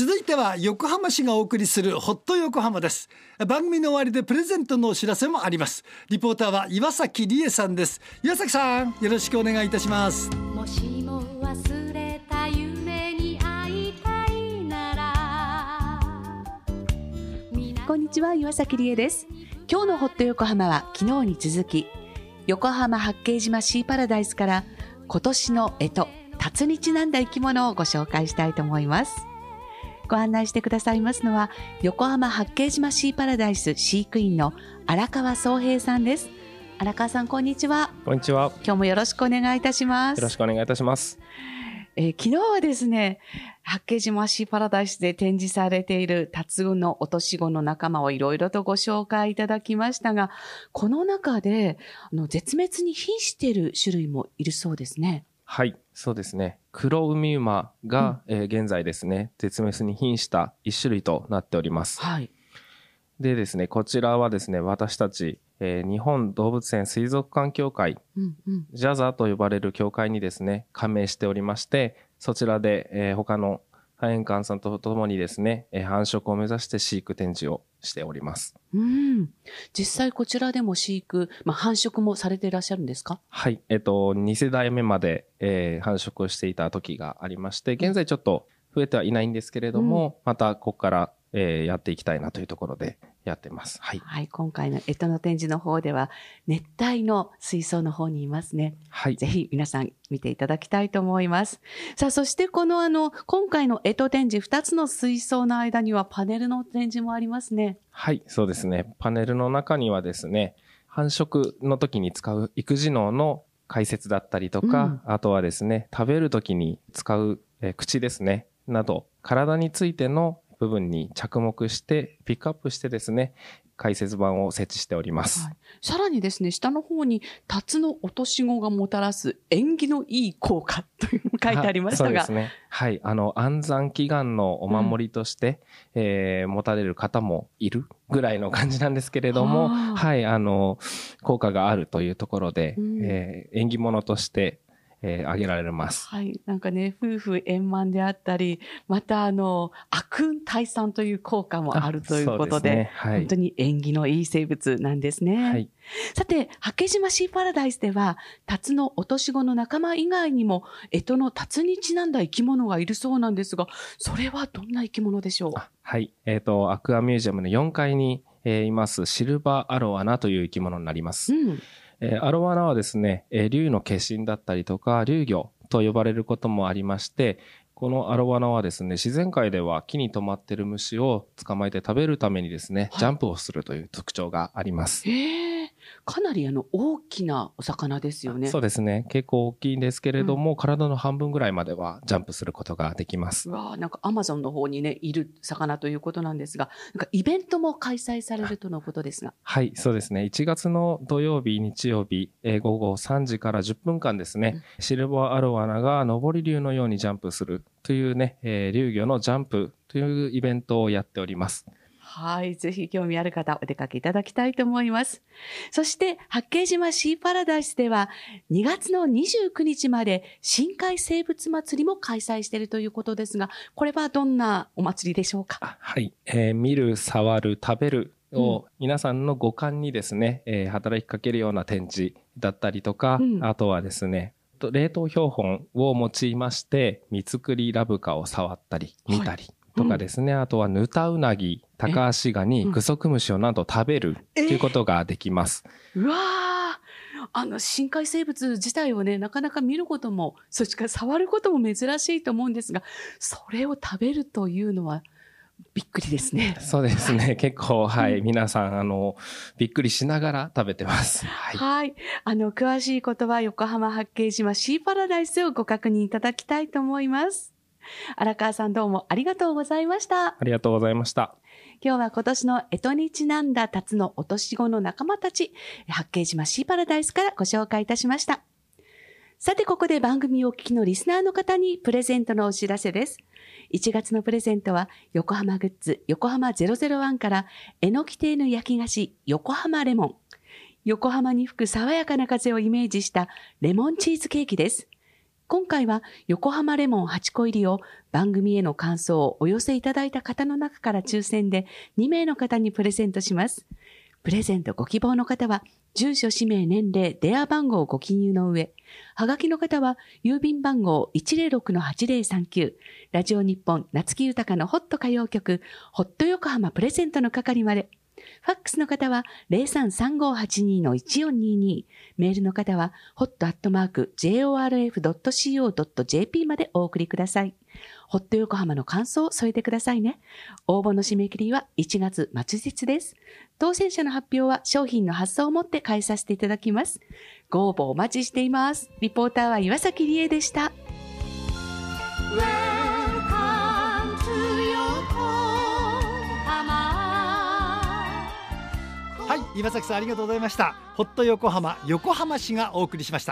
続いては横浜市がお送りするホット横浜です。番組の終わりでプレゼントのお知らせもあります。リポーターは岩崎理恵さんです。岩崎さんよろしくお願いいたします。もしも忘れた夢に会いたいなら。こんにちは岩崎理恵です。今日のホット横浜は昨日に続き横浜八景島シーパラダイスから今年の干支辰にちなんだ生き物をご紹介したいと思いますご案内してくださいますのは横浜八景島シーパラダイス飼育員の荒川総平さんです荒川さんこんにちはこんにちは。今日もよろしくお願いいたしますよろしくお願いいたします。えー昨日はですね、八景島シーパラダイスで展示されているタツの落とし子の仲間をいろいろとご紹介いただきましたが、この中で、あの、絶滅に瀕している種類もいるそうですね。はい、そうですね。黒海馬が、えー現在ですね、絶滅に瀕した一種類となっております。はい。でですね、こちらはですね、私たち、えー日本動物園水族館協会、うんうん。ジャザーと呼ばれる協会にですね、加盟しておりまして、そちらで、えー他のハエンカンさんとともにですね、えー繁殖を目指して飼育展示をしております。うん。実際こちらでも飼育、まあ、繁殖もされていらっしゃるんですか？はい。えっと、2世代目まで、えー繁殖をしていた時がありまして、現在ちょっと増えてはいないんですけれども、またここから、えーやっていきたいなというところでやってます。はい。はい。今回の干支の展示の方では、熱帯の水槽の方にいますね。はい。ぜひ皆さん見ていただきたいと思います。さあ、そしてこのあの、今回の干支展示、2つの水槽の間にはパネルの展示もありますね。はい。そうですね。パネルの中にはですね、繁殖の時に使う育児能の解説だったりとか、あとはですね、食べる時に使う、えー口ですね、など、体についての部分に着目して、ピックアップしてですね、解説版を設置しております。はいさらにですね、下の方に、辰の落とし子がもたらす縁起のいい効果というのが書いてありましたが。そうですね。はい。あの、安産祈願のお守りとして、えー持たれる方もいるぐらいの感じなんですけれども、はあはい。あの、効果があるというところで、うんえー縁起物として、えー挙げられます。はい。なんかね、夫婦円満であったり、またあの、悪運退散という効果もあるということで、そうすねはい本当。に縁起のいい生物なんですね。はい。さて、八景島シーパラダイスでは、辰の落とし子の仲間以外にも、干支の辰にちなんだ生き物がいるそうなんですが、それはどんな生き物でしょう？あはい。えっ、と、アクアミュージアムの4階に、えーいますシルバーアロワナという生き物になります。うん。えーアロワナはですね、えー竜の化身だったりとか、竜魚と呼ばれることもありまして、このアロワナはですね、自然界では木に止まっている虫を捕まえて食べるためにですね、はいジャンプをするという特徴があります。へえ、かなりあの、大きなお魚ですよね。そうですね。結構大きいんですけれども、体の半分ぐらいまではジャンプすることができますう。わあなんかアマゾンの方にね、いる魚ということなんですが、なんかイベントも開催されるとのことですが。はい、そうですね。1月の土曜日、日曜日、えー午後3時から10分間ですね、シルバーアロワナが上り竜のようにジャンプするというね、えー竜魚のジャンプというイベントをやっております。はい。ぜひ興味ある方、お出かけいただきたいと思います。そして、八景島シーパラダイスでは、2月の29日まで深海生物祭りも開催しているということですが、これはどんなお祭りでしょうか？あはい、えー見る、触る、食べるを皆さんの五感にですね、えー働きかけるような展示だったりとか、うんあとはですね、と冷凍標本を用いまして、三つくりラブカを触ったり、見たりとかですね、あとはヌタウナギ、タカアシガニ、うんグソクムシをなんと食べるということができます。うわああの、深海生物自体をね、なかなか見ることも、そして触ることも珍しいと思うんですが、それを食べるというのは、びっくりですね。そうですね。結構、はい。皆さん、あの、びっくりしながら食べてます。はい。はい。あの、詳しいことは横浜八景島シーパラダイスをご確認いただきたいと思います。荒川さんどうもありがとうございました。ありがとうございました。今日は今年の干支にちなんだ辰の落とし子の仲間たち、八景島シーパラダイスからご紹介いたしました。さて、ここで番組をお聞きのリスナーの方にプレゼントのお知らせです。1月のプレゼントは、横浜グッズ横浜001から、えのき亭の焼き菓子横浜レモン。横浜に吹く爽やかな風をイメージしたレモンチーズケーキです。今回は横浜レモン8個入りを番組への感想をお寄せいただいた方の中から抽選で2名の方にプレゼントします。プレゼントご希望の方は、住所、氏名、年齢、電話番号をご記入の上、はがきの方は、郵便番号106-8039、ラジオ日本夏木豊のホット歌謡曲、ホット横浜プレゼントの係まで、ファックスの方は033582-1422。メールの方は hot.jorf.co.jp までお送りください。ホット横浜の感想を添えてくださいね。応募の締め切りは1月末日です。当選者の発表は商品の発送をもって返させていただきます。ご応募お待ちしています。リポーターは岩崎理恵でした。岩崎さんありがとうございました。ホット横浜横浜市がお送りしました。